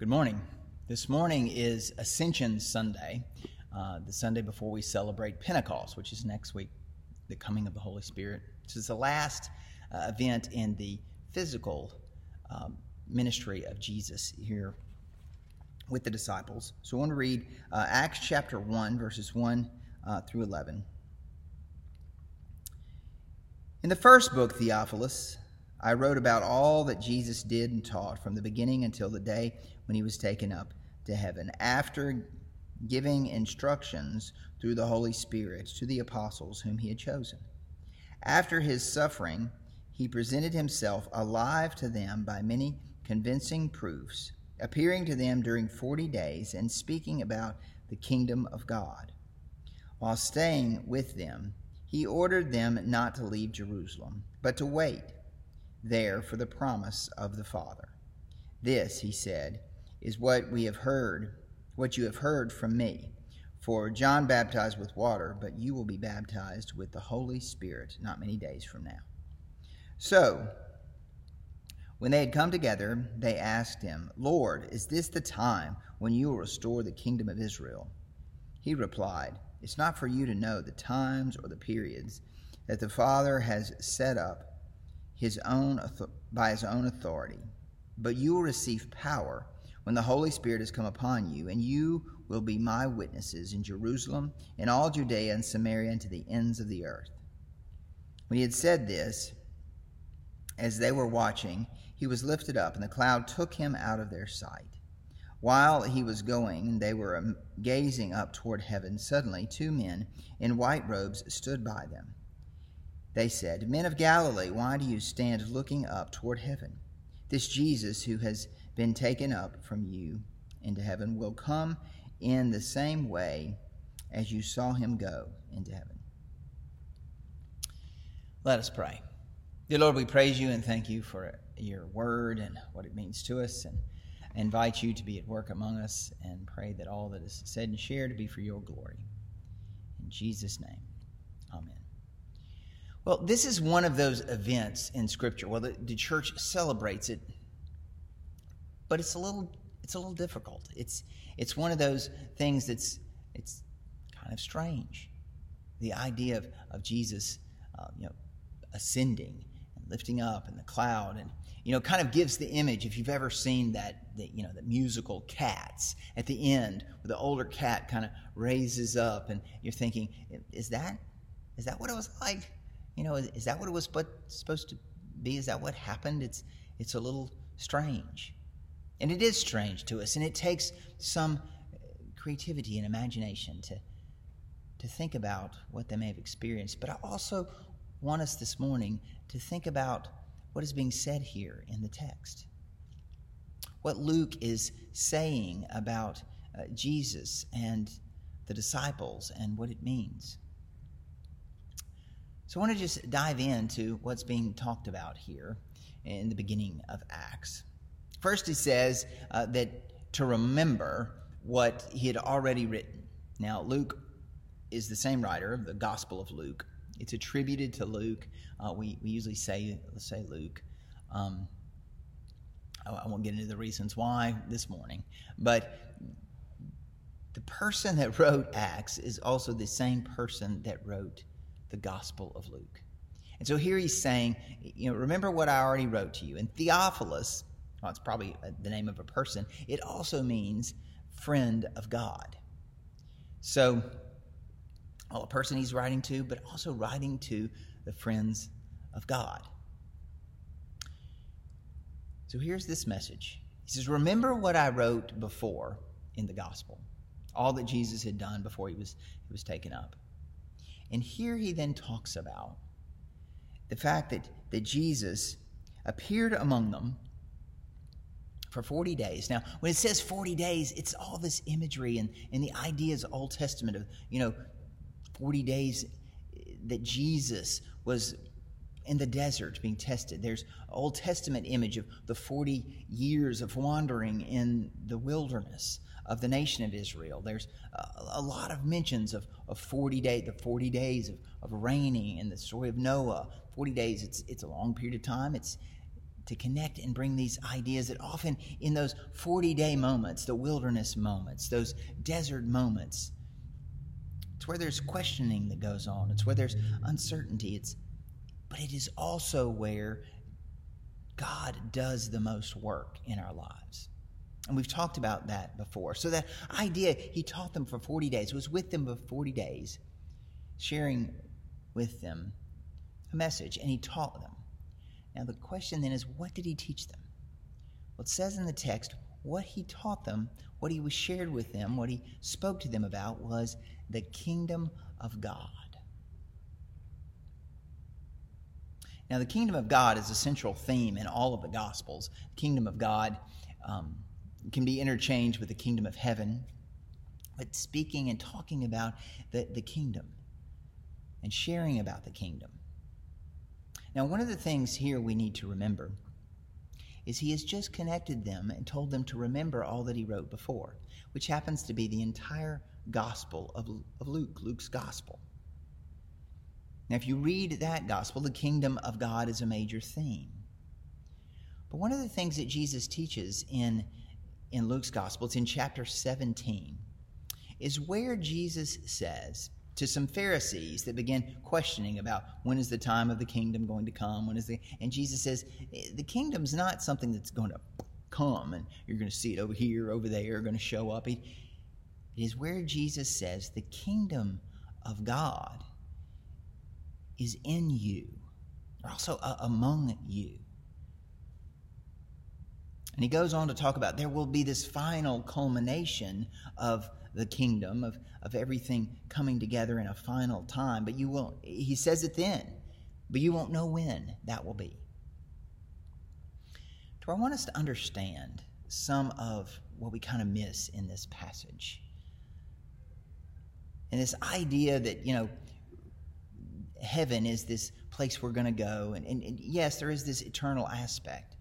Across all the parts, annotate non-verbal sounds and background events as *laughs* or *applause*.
Good morning. This morning is Ascension Sunday, uh, the Sunday before we celebrate Pentecost, which is next week, the coming of the Holy Spirit. This is the last uh, event in the physical um, ministry of Jesus here with the disciples. So I want to read uh, Acts chapter 1, verses 1 uh, through 11. In the first book, Theophilus, I wrote about all that Jesus did and taught from the beginning until the day when he was taken up to heaven, after giving instructions through the Holy Spirit to the apostles whom he had chosen. After his suffering, he presented himself alive to them by many convincing proofs, appearing to them during forty days and speaking about the kingdom of God. While staying with them, he ordered them not to leave Jerusalem, but to wait there for the promise of the Father. This, he said, is what we have heard, what you have heard from me. For John baptized with water, but you will be baptized with the Holy Spirit not many days from now. So, when they had come together, they asked him, Lord, is this the time when you will restore the kingdom of Israel? He replied, It's not for you to know the times or the periods that the Father has set up his own by his own authority, but you will receive power when the Holy Spirit has come upon you, and you will be my witnesses in Jerusalem, in all Judea and Samaria, and to the ends of the earth. When he had said this, as they were watching, he was lifted up, and the cloud took him out of their sight. While he was going, they were um, gazing up toward heaven, suddenly two men in white robes stood by them. They said, Men of Galilee, why do you stand looking up toward heaven? This Jesus who has been taken up from you into heaven will come in the same way as you saw him go into heaven. Let us pray. Dear Lord, we praise you and thank you for your word and what it means to us, and invite you to be at work among us, and pray that all that is said and shared be for your glory. In Jesus' name, amen. Well, this is one of those events in Scripture. Well, the, the church celebrates it but it's a little it's a little difficult. It's it's one of those things that's it's kind of strange. The idea of, of Jesus, uh, you know, ascending and lifting up in the cloud, and you know, kind of gives the image. If you've ever seen that, the, you know, the musical Cats at the end, where the older cat kind of raises up, and you're thinking, is that is that what it was like? You know, is, is that what it was supposed to be? Is that what happened? It's it's a little strange. And it is strange to us, and it takes some creativity and imagination to, to think about what they may have experienced. But I also want us this morning to think about what is being said here in the text. What Luke is saying about uh, Jesus and the disciples and what it means. So I want to just dive into what's being talked about here in the beginning of Acts. First, he says uh, that to remember what he had already written. Now, Luke is the same writer of the Gospel of Luke. It's attributed to Luke. Uh, we, we usually say, let's say Luke. Um, I, I won't get into the reasons why this morning, but the person that wrote Acts is also the same person that wrote the Gospel of Luke. And so here he's saying, you know, remember what I already wrote to you. And Theophilus, well, it's probably uh, the name of a person, it also means friend of God. So, well, a person he's writing to, but also writing to the friends of God. So here's this message. He says, Remember what I wrote before in the gospel, all that Jesus had done before he was, he was taken up. And here he then talks about the fact that, that Jesus appeared among them for 40 days. Now, when it says 40 days, it's all this imagery and, and the ideas Old Testament of, you know, 40 days that Jesus was in the desert being tested. There's Old Testament image of the 40 years of wandering in the wilderness of the nation of Israel. There's a, a lot of mentions of, of 40 days, the 40 days of, of raining and the story of Noah. 40 days, it's, it's a long period of time. It's to connect and bring these ideas that often in those 40 day moments, the wilderness moments, those desert moments, it's where there's questioning that goes on. It's where there's uncertainty. It's, but it is also where God does the most work in our lives. And we've talked about that before. So that idea, he taught them for 40 days, was with them for 40 days, sharing with them a message, and he taught them. Now the question then is, what did he teach them? Well, it says in the text, what he taught them, what he was shared with them, what he spoke to them about was the kingdom of God. Now, the kingdom of God is a central theme in all of the Gospels. The kingdom of God um, can be interchanged with the kingdom of heaven, but speaking and talking about the, the kingdom and sharing about the kingdom. Now, one of the things here we need to remember is he has just connected them and told them to remember all that he wrote before, which happens to be the entire gospel of, of Luke, Luke's gospel. Now, if you read that gospel, the kingdom of God is a major theme. But one of the things that Jesus teaches in, in Luke's gospel, it's in chapter 17, is where Jesus says to some Pharisees that begin questioning about when is the time of the kingdom going to come? When is the and Jesus says the kingdom's not something that's going to come and you're going to see it over here, over there, going to show up. It is where Jesus says the kingdom of God is in you, or also uh, among you. And he goes on to talk about there will be this final culmination of the kingdom, of, of everything coming together in a final time. But you will, he says it then, but you won't know when that will be. Do I want us to understand some of what we kind of miss in this passage. And this idea that, you know, heaven is this place we're going to go. And, and, and, yes, there is this eternal aspect.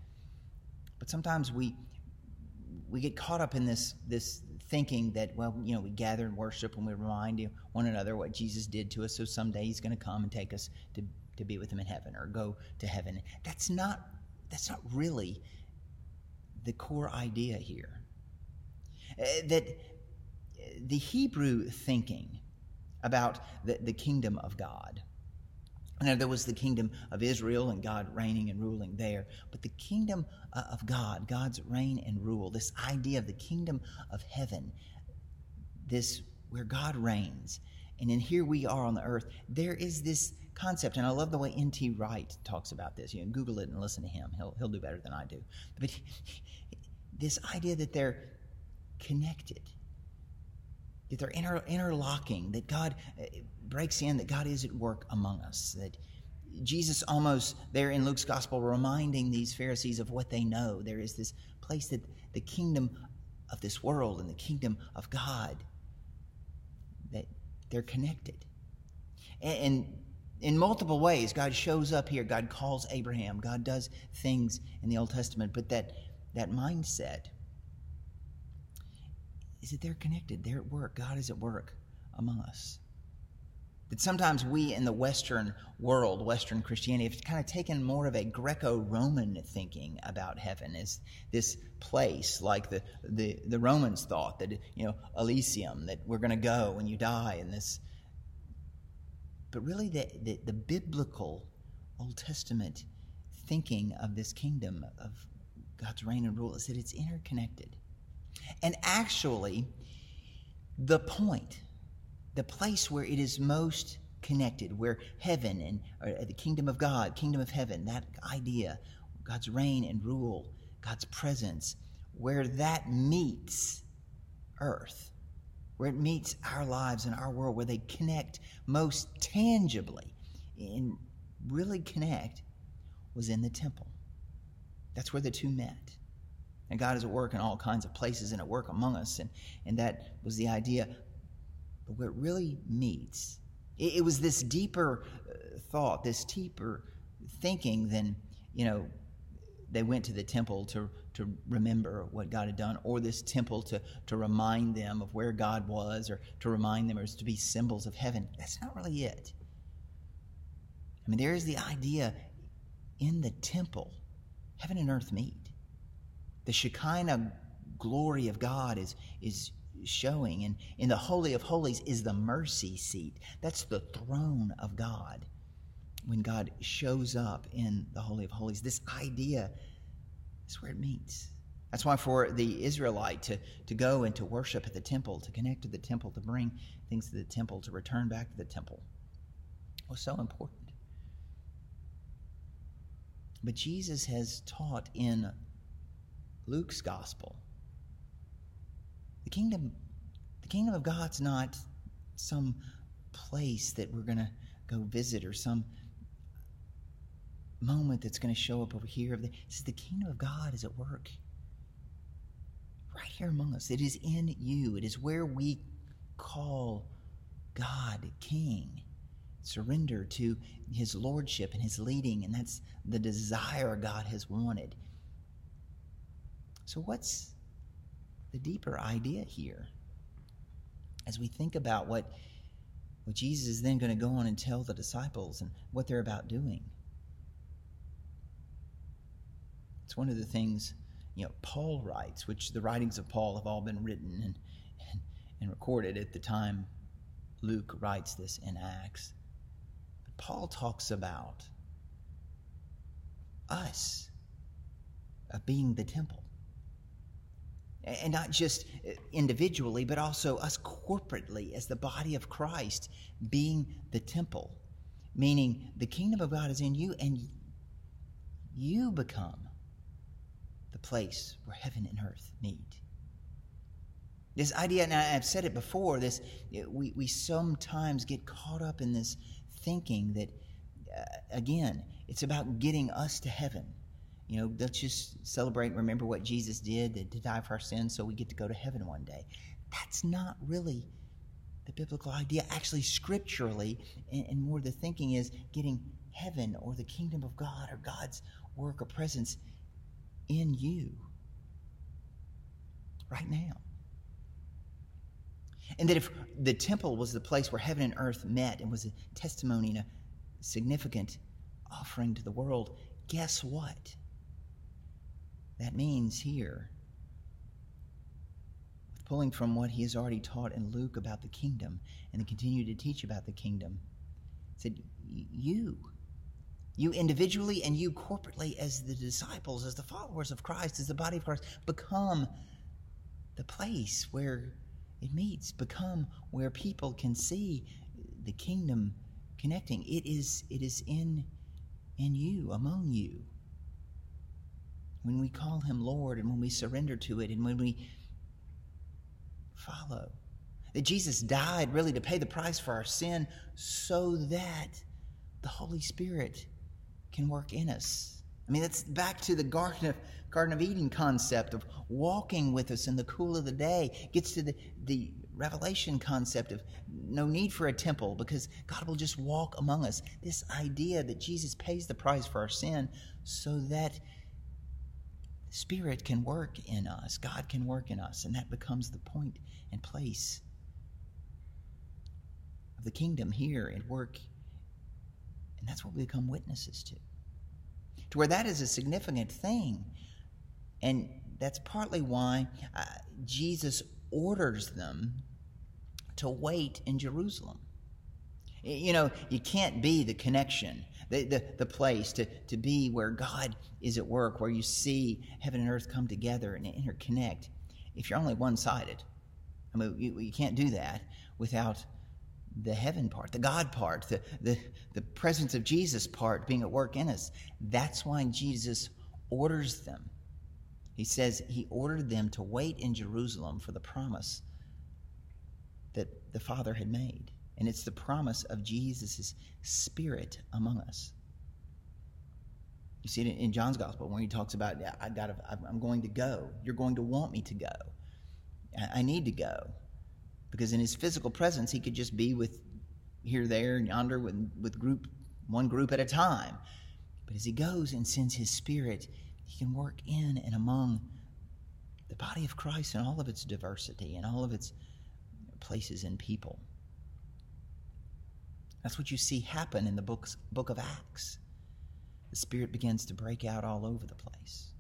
But sometimes we we get caught up in this this thinking that well, you know, we gather and worship and we remind one another what Jesus did to us. So someday He's going to come and take us to to be with Him in heaven or go to heaven. That's not that's not really the core idea here. Uh, that the Hebrew thinking about the, the kingdom of God now, there was the kingdom of Israel and God reigning and ruling there. But the kingdom uh, of God, God's reign and rule, this idea of the kingdom of heaven, this where God reigns, and then here we are on the earth, there is this concept, and I love the way N.T. Wright talks about this. You can Google it and listen to him. He'll, he'll do better than I do. But this idea that they're connected, that they're inter, interlocking, that God uh, breaks in, that God is at work among us, that Jesus almost there in Luke's gospel reminding these Pharisees of what they know. There is this place that the kingdom of this world and the kingdom of God that they're connected. And, in multiple ways, God shows up here. God calls Abraham. God does things in the Old Testament, but that that mindset is that they're connected. They're at work. God is at work among us. That sometimes we in the Western world, Western Christianity, have kind of taken more of a Greco Roman thinking about heaven as this place, like the, the, the Romans thought that, you know, Elysium, that we're going to go when you die, and this. But really, the, the, the biblical Old Testament thinking of this kingdom of God's reign and rule is that it's interconnected. And actually, the point, the place where it is most connected, where heaven and uh, the kingdom of God, kingdom of heaven, that idea, God's reign and rule, God's presence, where that meets earth, where it meets our lives and our world, where they connect most tangibly and really connect, was in the temple. That's where the two met. And God is at work in all kinds of places and at work among us. And, and that was the idea. But it really meets, it, it was this deeper uh, thought, this deeper thinking than, you know, they went to the temple to, to remember what God had done, or this temple to, to remind them of where God was, or to remind them, or to be symbols of heaven. That's not really it. I mean, there is the idea in the temple heaven and earth meet. The Shekinah glory of God is, is showing. And in the Holy of Holies is the mercy seat. That's the throne of God when God shows up in the Holy of Holies. This idea is where it meets. That's why for the Israelite to, to go and to worship at the temple, to connect to the temple, to bring things to the temple, to return back to the temple was so important. But Jesus has taught in Luke's gospel the kingdom the kingdom of God's not some place that we're going to go visit or some moment that's going to show up over here. This is the kingdom of God is at work right here among us. It is in you. It is where we call God King, surrender to His lordship and His leading, and that's the desire God has wanted. So, what's the deeper idea here? As we think about what, what Jesus is then going to go on and tell the disciples and what they're about doing. It's one of the things, you know, Paul writes, which the writings of Paul have all been written and, and, and recorded at the time Luke writes this in Acts. But Paul talks about us of being the temple. And not just individually, but also us corporately as the body of Christ being the temple. Meaning the kingdom of God is in you and you become the place where heaven and earth meet. This idea, and I've said it before, this we, we sometimes get caught up in this thinking that, uh, again, it's about getting us to heaven. You know, let's just celebrate remember what Jesus did to die for our sins so we get to go to heaven one day. That's not really the biblical idea. Actually, scripturally, and, and more the thinking is getting heaven or the kingdom of God or God's work or presence in you right now. And that if the temple was the place where heaven and earth met and was a testimony and a significant offering to the world, guess what? That means here, pulling from what he has already taught in Luke about the kingdom and to continue to teach about the kingdom, said, You, you individually and you corporately, as the disciples, as the followers of Christ, as the body of Christ, become the place where it meets, become where people can see the kingdom connecting. It is, it is in, in you, among you. When we call him Lord and when we surrender to it and when we follow. That Jesus died really to pay the price for our sin so that the Holy Spirit can work in us. I mean, that's back to the Garden of Garden of Eden concept of walking with us in the cool of the day. Gets to the, the revelation concept of no need for a temple because God will just walk among us. This idea that Jesus pays the price for our sin so that Spirit can work in us, God can work in us, and that becomes the point and place of the kingdom here at work. And that's what we become witnesses to. To where that is a significant thing and that's partly why uh, Jesus orders them to wait in Jerusalem. You know, you can't be the connection, the, the, the place to, to be where God is at work, where you see heaven and earth come together and interconnect, if you're only one sided. I mean, you, you can't do that without the heaven part, the God part, the, the, the presence of Jesus part being at work in us. That's why Jesus orders them he says he ordered them to wait in Jerusalem for the promise that the Father had made. And it's the promise of Jesus' Spirit among us. You see it in John's Gospel when he talks about, I got I'm going to go. You're going to want me to go. I need to go. Because in his physical presence, he could just be with here, there, and yonder with, with group, one group at a time. But as he goes and sends his Spirit, he can work in and among the body of Christ and all of its diversity and all of its places and people. That's what you see happen in the books, book of Acts. the Spirit begins to break out all over the place.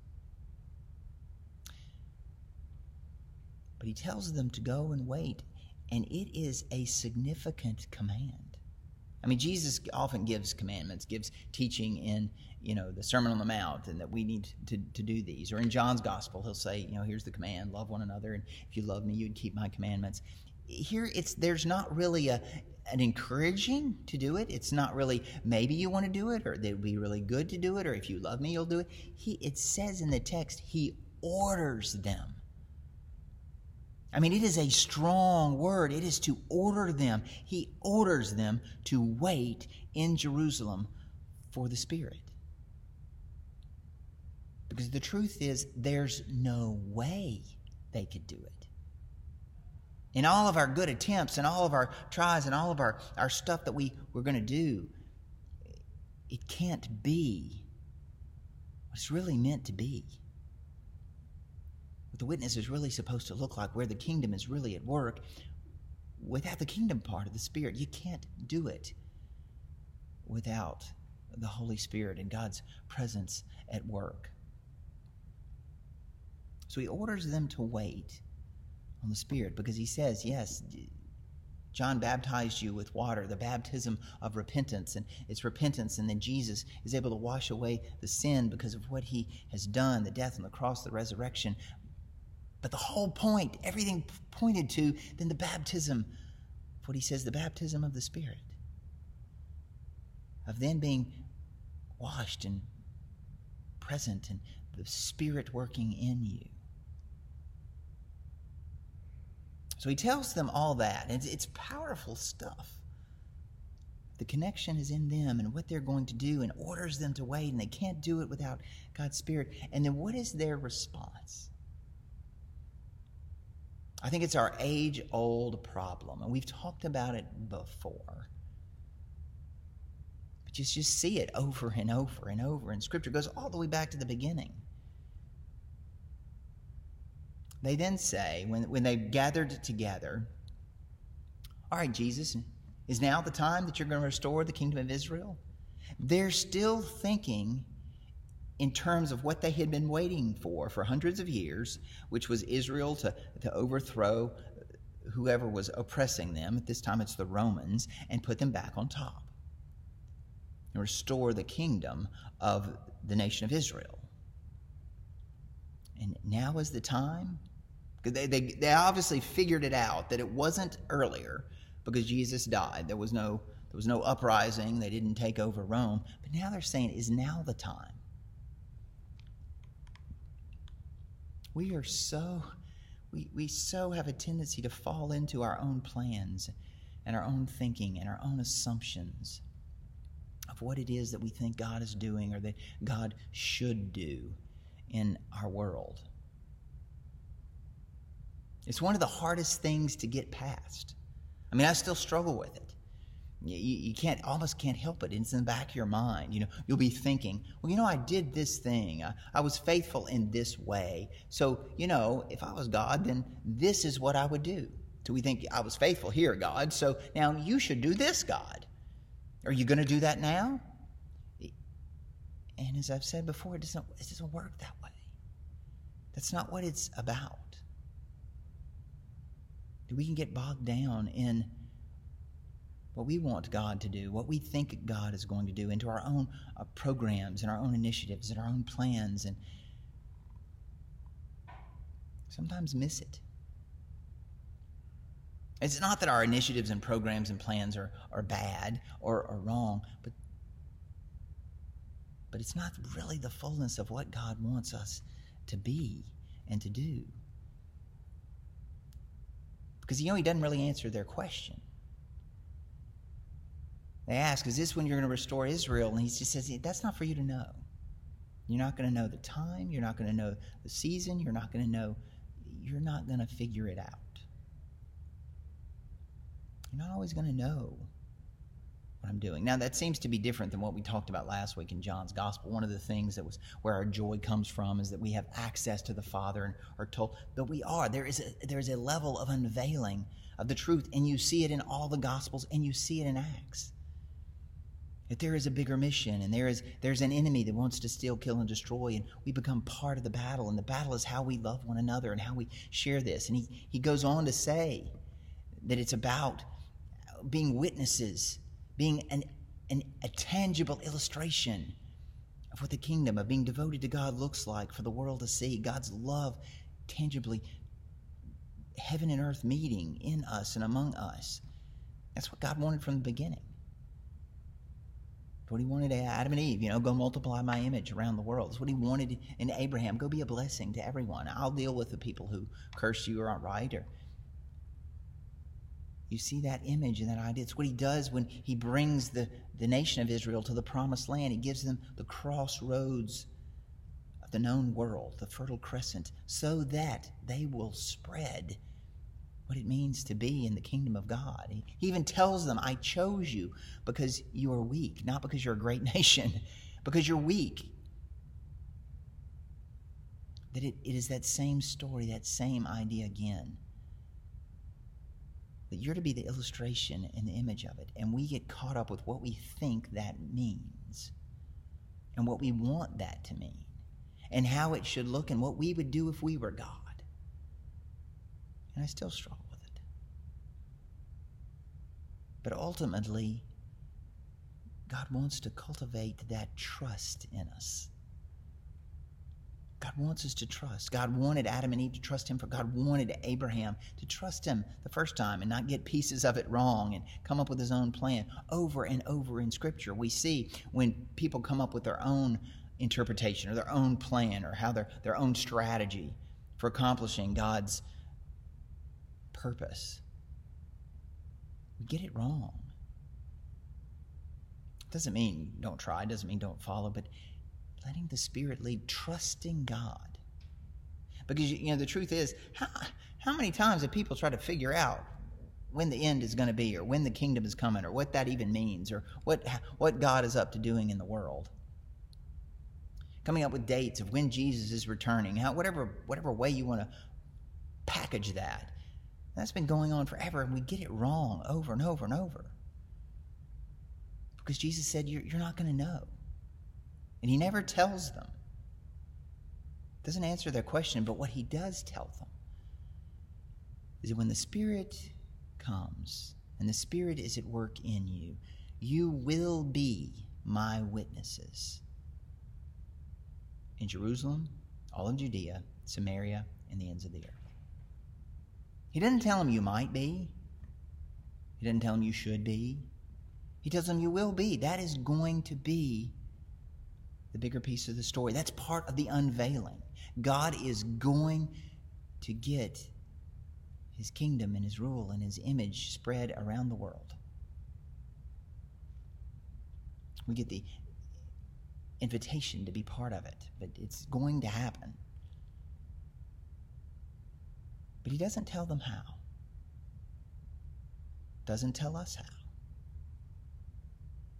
But he tells them to go and wait, and it is a significant command. I mean, Jesus often gives commandments, gives teaching in, you know, the Sermon on the Mount, and that we need to, to do these. Or in John's Gospel, he'll say, you know, here's the command: love one another, and if you love me, you'd keep my commandments. Here, it's there's not really a an encouraging to do it. It's not really maybe you want to do it, or it would be really good to do it, or if you love me, you'll do it. He it says in the text, he orders them. I mean, it is a strong word. It is to order them. He orders them to wait in Jerusalem for the Spirit. Because the truth is, there's no way they could do it. In all of our good attempts and all of our tries and all of our, our stuff that we, we're going to do, it can't be what it's really meant to be what the witness is really supposed to look like, where the kingdom is really at work, without the kingdom part of the Spirit. You can't do it without the Holy Spirit and God's presence at work. So he orders them to wait on the Spirit because he says, yes, John baptized you with water, the baptism of repentance, and it's repentance, and then Jesus is able to wash away the sin because of what he has done the death on the cross, the resurrection. But the whole point, everything pointed to then the baptism, what he says, the baptism of the Spirit, of then being washed and present and the Spirit working in you. So he tells them all that. It's, it's powerful stuff. The connection is in them and what they're going to do and orders them to wait, and they can't do it without God's Spirit. And then what is their response? I think it's our age old problem, and we've talked about it before. But just, just see it over and over and over. And Scripture goes all the way back to the beginning. They then say, when, when they gathered together, All right, Jesus, is now the time that you're going to restore the kingdom of Israel? They're still thinking in terms of what they had been waiting for for hundreds of years, which was Israel to, to overthrow whoever was oppressing them. At this time, it's the Romans, and put them back on top and restore the kingdom of the nation of Israel. And now is the time. They, they, they obviously figured it out that it wasn't earlier because Jesus died. There was no there was no uprising. They didn't take over Rome. But now they're saying, is now the time we are so we, we so have a tendency to fall into our own plans and our own thinking and our own assumptions of what it is that we think God is doing or that God should do in our world. It's one of the hardest things to get past. I mean, I still struggle with it. You, you can't almost can't help it. It's in the back of your mind. You know, you'll be thinking, well, you know, I did this thing. I, I was faithful in this way. So, you know, if I was God, then this is what I would do. So we think I was faithful here, God. So now you should do this, God. Are you going to do that now? And as I've said before, it doesn't, it doesn't work that way. That's not what it's about. We can get bogged down in what we want God to do, what we think God is going to do, into our own uh, programs and our own initiatives and our own plans, and sometimes miss it. It's not that our initiatives and programs and plans are, are bad or, or wrong, but, but it's not really the fullness of what God wants us to be and to do. Because you know, He doesn't really answer their question. They ask, Is this when you're going to restore Israel? And he just says, That's not for you to know. You're not going to know the time. You're not going to know the season. You're not going to know, you're not going to figure it out. You're not always going to know what I'm doing. Now, that seems to be different than what we talked about last week in John's Gospel. One of the things that was where our joy comes from is that we have access to the Father and are told that we are. There is a, there is a level of unveiling of the truth, and you see it in all the Gospels and you see it in Acts. that there is a bigger mission and there is there's an enemy that wants to steal kill and destroy and we become part of the battle and the battle is how we love one another and how we share this and he, he goes on to say that it's about being witnesses being an, an, a tangible illustration of what the kingdom of being devoted to god looks like for the world to see god's love tangibly heaven and earth meeting in us and among us that's what god wanted from the beginning what he wanted Adam and Eve, you know, go multiply my image around the world. That's what he wanted in Abraham. Go be a blessing to everyone. I'll deal with the people who curse you or aren't right. Or you see that image and that idea. It's what he does when he brings the, the nation of Israel to the promised land. He gives them the crossroads of the known world, the Fertile Crescent, so that they will spread what it means to be in the kingdom of God. He, he even tells them, I chose you because you are weak, not because you're a great *laughs* nation, because you're weak. That it, it is that same story, that same idea again. That you're to be the illustration and the image of it. And we get caught up with what we think that means and what we want that to mean and how it should look and what we would do if we were God. And I still struggle. With it. But ultimately, God wants to cultivate that trust in us. God wants us to trust. God wanted Adam and Eve to trust him, for God wanted Abraham to trust him the first time and not get pieces of it wrong and come up with his own plan. Over and over in Scripture, we see when people come up with their own interpretation or their own plan or how their, their own strategy for accomplishing God's purpose We get it wrong. Doesn't mean don't try, doesn't mean don't follow, but letting the Spirit lead, trusting God. Because, you know, the truth is, how, how many times have people tried to figure out when the end is going to be or when the kingdom is coming or what that even means or what, what God is up to doing in the world? Coming up with dates of when Jesus is returning, how, whatever, whatever way you want to package that. That's been going on forever, and we get it wrong over and over and over. Because Jesus said, You're, you're not going to know. And He never tells them. Doesn't answer their question, but what He does tell them is that when the Spirit comes and the Spirit is at work in you, you will be my witnesses in Jerusalem, all of Judea, Samaria, and the ends of the earth. He doesn't tell him you might be. He doesn't tell him you should be. He tells him you will be. That is going to be the bigger piece of the story. That's part of the unveiling. God is going to get his kingdom and his rule and his image spread around the world. We get the invitation to be part of it, but it's going to happen. But he doesn't tell them how. Doesn't tell us how.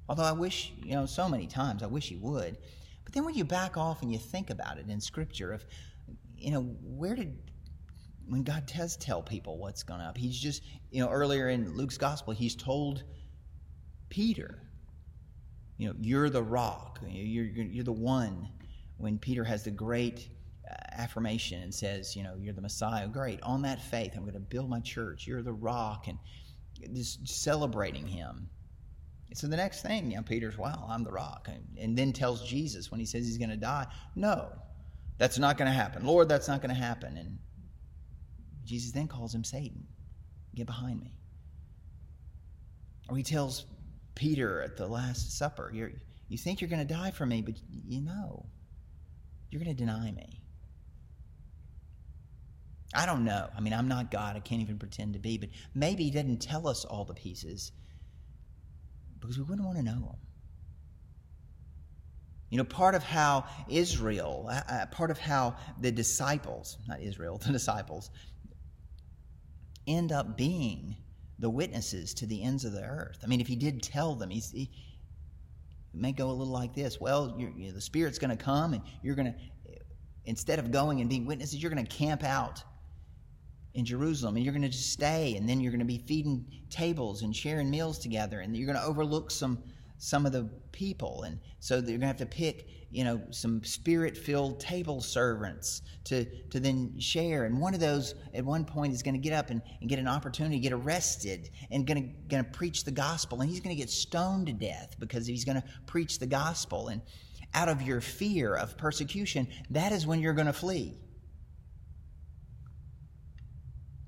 Although I wish, you know, so many times I wish he would. Then when you back off and you think about it in Scripture, of, you know, where did, when God does tell people what's going up, he's just, you know, earlier in Luke's gospel, he's told Peter, you know, you're the rock, you're, you're, you're the one. When Peter has the great uh, affirmation and says, you know, you're the Messiah. Great. On that faith, I'm going to build my church. You're the rock. And just celebrating him. So the next thing, you know, Peter's, wow, I'm the rock. And, then tells Jesus when he says he's going to die, no, that's not going to happen. Lord, that's not going to happen. And Jesus then calls him Satan. Get behind me. Or he tells Peter at the Last Supper, you you think you're going to die for me, but you know, you're going to deny me. I don't know. I mean, I'm not God. I can't even pretend to be. But maybe He didn't tell us all the pieces because we wouldn't want to know them. You know, part of how Israel, uh, uh part of how the disciples, not Israel, *laughs* the disciples, end up being the witnesses to the ends of the earth. I mean, if he did tell them, he's, he may go a little like this Well, you know, the Spirit's going to come, and you're going to, instead of going and being witnesses, you're going to camp out in Jerusalem, and you're going to just stay, and then you're going to be feeding tables and sharing meals together, and you're going to overlook some some of the people and so they're going to have to pick you know some spirit filled table servants to to then share and one of those at one point is going to get up and, and get an opportunity to get arrested and going to going to preach the gospel and he's going to get stoned to death because he's going to preach the gospel and out of your fear of persecution that is when you're going to flee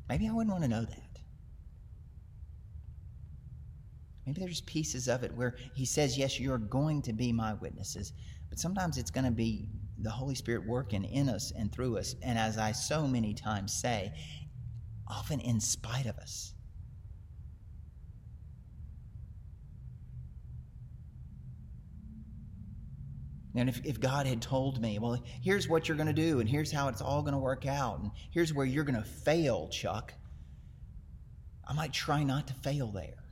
maybe i wouldn't want to know that Maybe there's pieces of it where he says, Yes, you're going to be my witnesses. But sometimes it's going to be the Holy Spirit working in us and through us. And as I so many times say, often in spite of us. And if, if God had told me, well, here's what you're going to do, and here's how it's all going to work out, and here's where you're going to fail, Chuck, I might try not to fail there.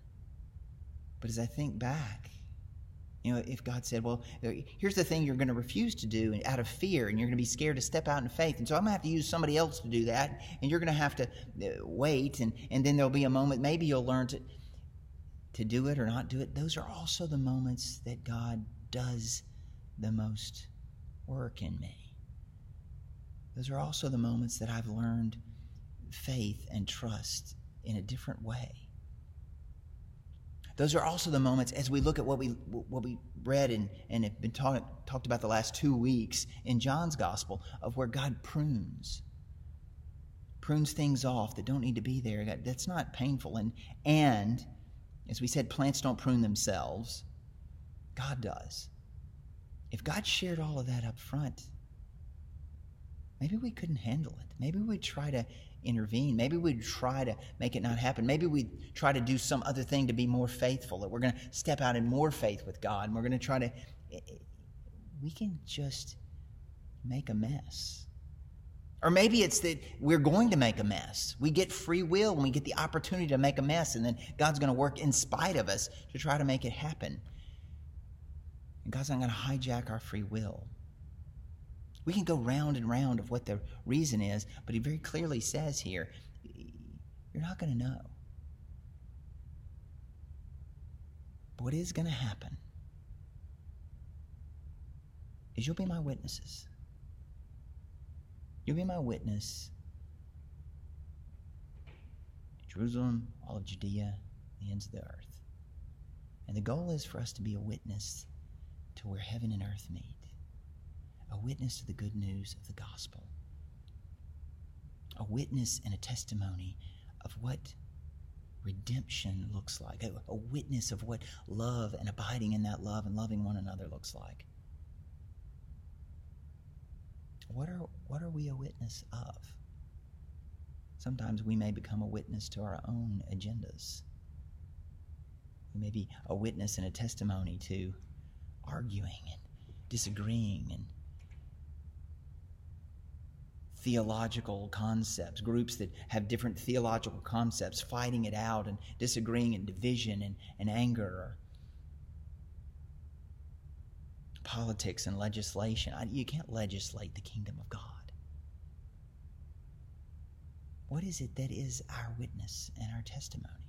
But as I think back, you know, if God said, well, here's the thing you're going to refuse to do out of fear, and you're going to be scared to step out in faith, and so I'm going to have to use somebody else to do that, and you're going to have to uh, wait, and, and then there'll be a moment, maybe you'll learn to, to do it or not do it. Those are also the moments that God does the most work in me. Those are also the moments that I've learned faith and trust in a different way. Those are also the moments as we look at what we what we read and, and have been talk, talked about the last two weeks in John's gospel of where God prunes. Prunes things off that don't need to be there. That's not painful. And and as we said, plants don't prune themselves. God does. If God shared all of that up front, maybe we couldn't handle it. Maybe we'd try to intervene. Maybe we'd try to make it not happen. Maybe we'd try to do some other thing to be more faithful, that we're going to step out in more faith with God, and we're going to try to. Eh, eh, we can just make a mess. Or maybe it's that we're going to make a mess. We get free will and we get the opportunity to make a mess, and then God's going to work in spite of us to try to make it happen. And God's not going to hijack our free will. We can go round and round of what the reason is, but he very clearly says here, you're not going to know. But what is going to happen is you'll be my witnesses. You'll be my witness. Jerusalem, all of Judea, the ends of the earth. And the goal is for us to be a witness to where heaven and earth meet a witness to the good news of the gospel, a witness and a testimony of what redemption looks like, a, a, witness of what love and abiding in that love and loving one another looks like. What are, what are we a witness of? Sometimes we may become a witness to our own agendas. We may be a witness and a testimony to arguing and disagreeing and theological concepts, groups that have different theological concepts, fighting it out and disagreeing and division and, and anger, or politics and legislation. You can't legislate the kingdom of God. What is it that is our witness and our testimony?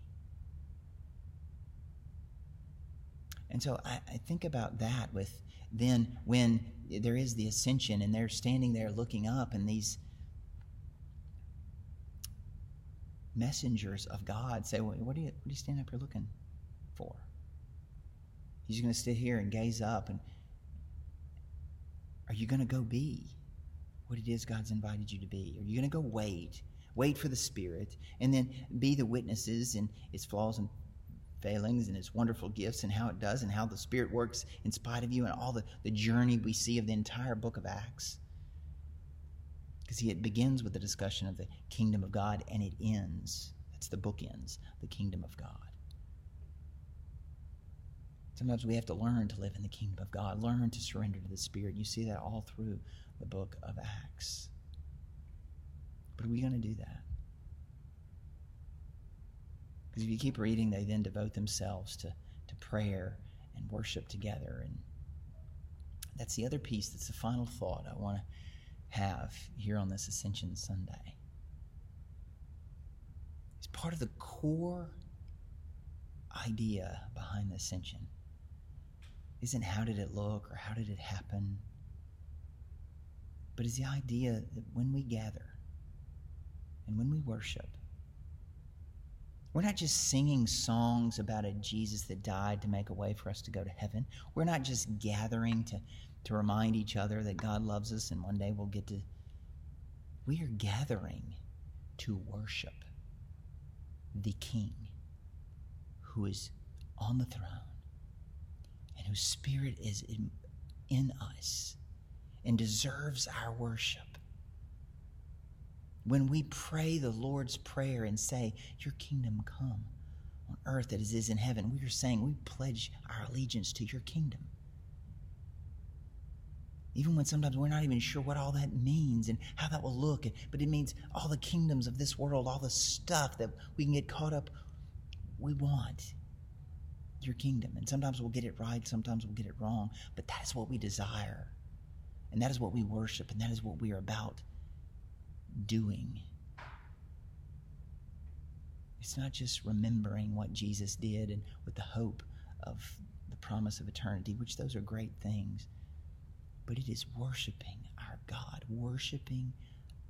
And so I, I think about that with then when there is the ascension and they're standing there looking up and these messengers of God say, well, what, are you, what are you standing up here looking for? He's going to sit here and gaze up and are you going to go be what it is God's invited you to be? Are you going to go wait? Wait for the Spirit and then be the witnesses in its flaws and failings and its wonderful gifts and how it does and how the Spirit works in spite of you and all the, the journey we see of the entire book of Acts. Because see, it begins with the discussion of the kingdom of God and it ends, that's the book ends, the kingdom of God. Sometimes we have to learn to live in the kingdom of God, learn to surrender to the Spirit. You see that all through the book of Acts. But are we going to do that? Because if you keep reading, they then devote themselves to, to prayer and worship together. And that's the other piece, that's the final thought I want to have here on this Ascension Sunday. It's part of the core idea behind the Ascension isn't how did it look or how did it happen, but is the idea that when we gather and when we worship, we're not just singing songs about a Jesus that died to make a way for us to go to heaven. We're not just gathering to, to remind each other that God loves us and one day we'll get to. We are gathering to worship the King who is on the throne and whose Spirit is in, in us and deserves our worship. When we pray the Lord's Prayer and say, Your kingdom come on earth as it is in heaven, we are saying we pledge our allegiance to your kingdom. Even when sometimes we're not even sure what all that means and how that will look, but it means all the kingdoms of this world, all the stuff that we can get caught up, we want your kingdom. And sometimes we'll get it right, sometimes we'll get it wrong, but that is what we desire. And that is what we worship, and that is what we are about doing. It's not just remembering what Jesus did and with the hope of the promise of eternity, which those are great things, but it is worshiping our God, worshiping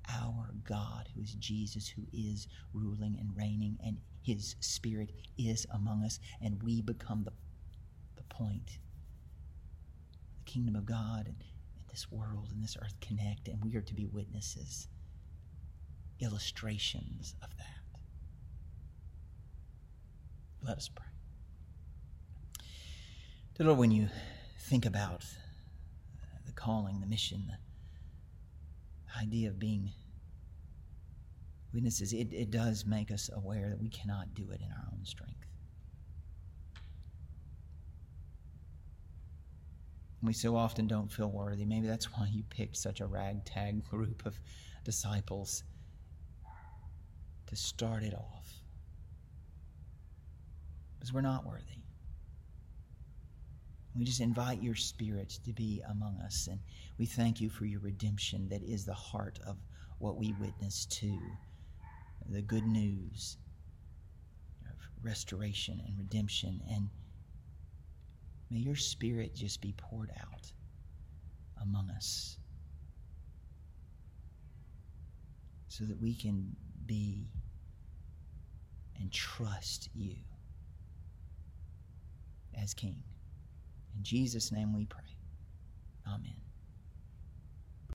our God, who is Jesus, who is ruling and reigning, and his Spirit is among us, and we become the, the point. The kingdom of God and, and this world and this earth connect, and we are to be witnesses illustrations of that. Let us pray. Dear Lord, when you think about the calling, the mission, the idea of being witnesses, it, it does make us aware that we cannot do it in our own strength. We so often don't feel worthy. Maybe that's why you picked such a ragtag *laughs* group of disciples to start it off. Because we're not worthy. We just invite your spirit to be among us. And we thank you for your redemption that is the heart of what we witness to the good news of restoration and redemption. And may your spirit just be poured out among us so that we can be and trust you as King. In Jesus' name we pray. Amen.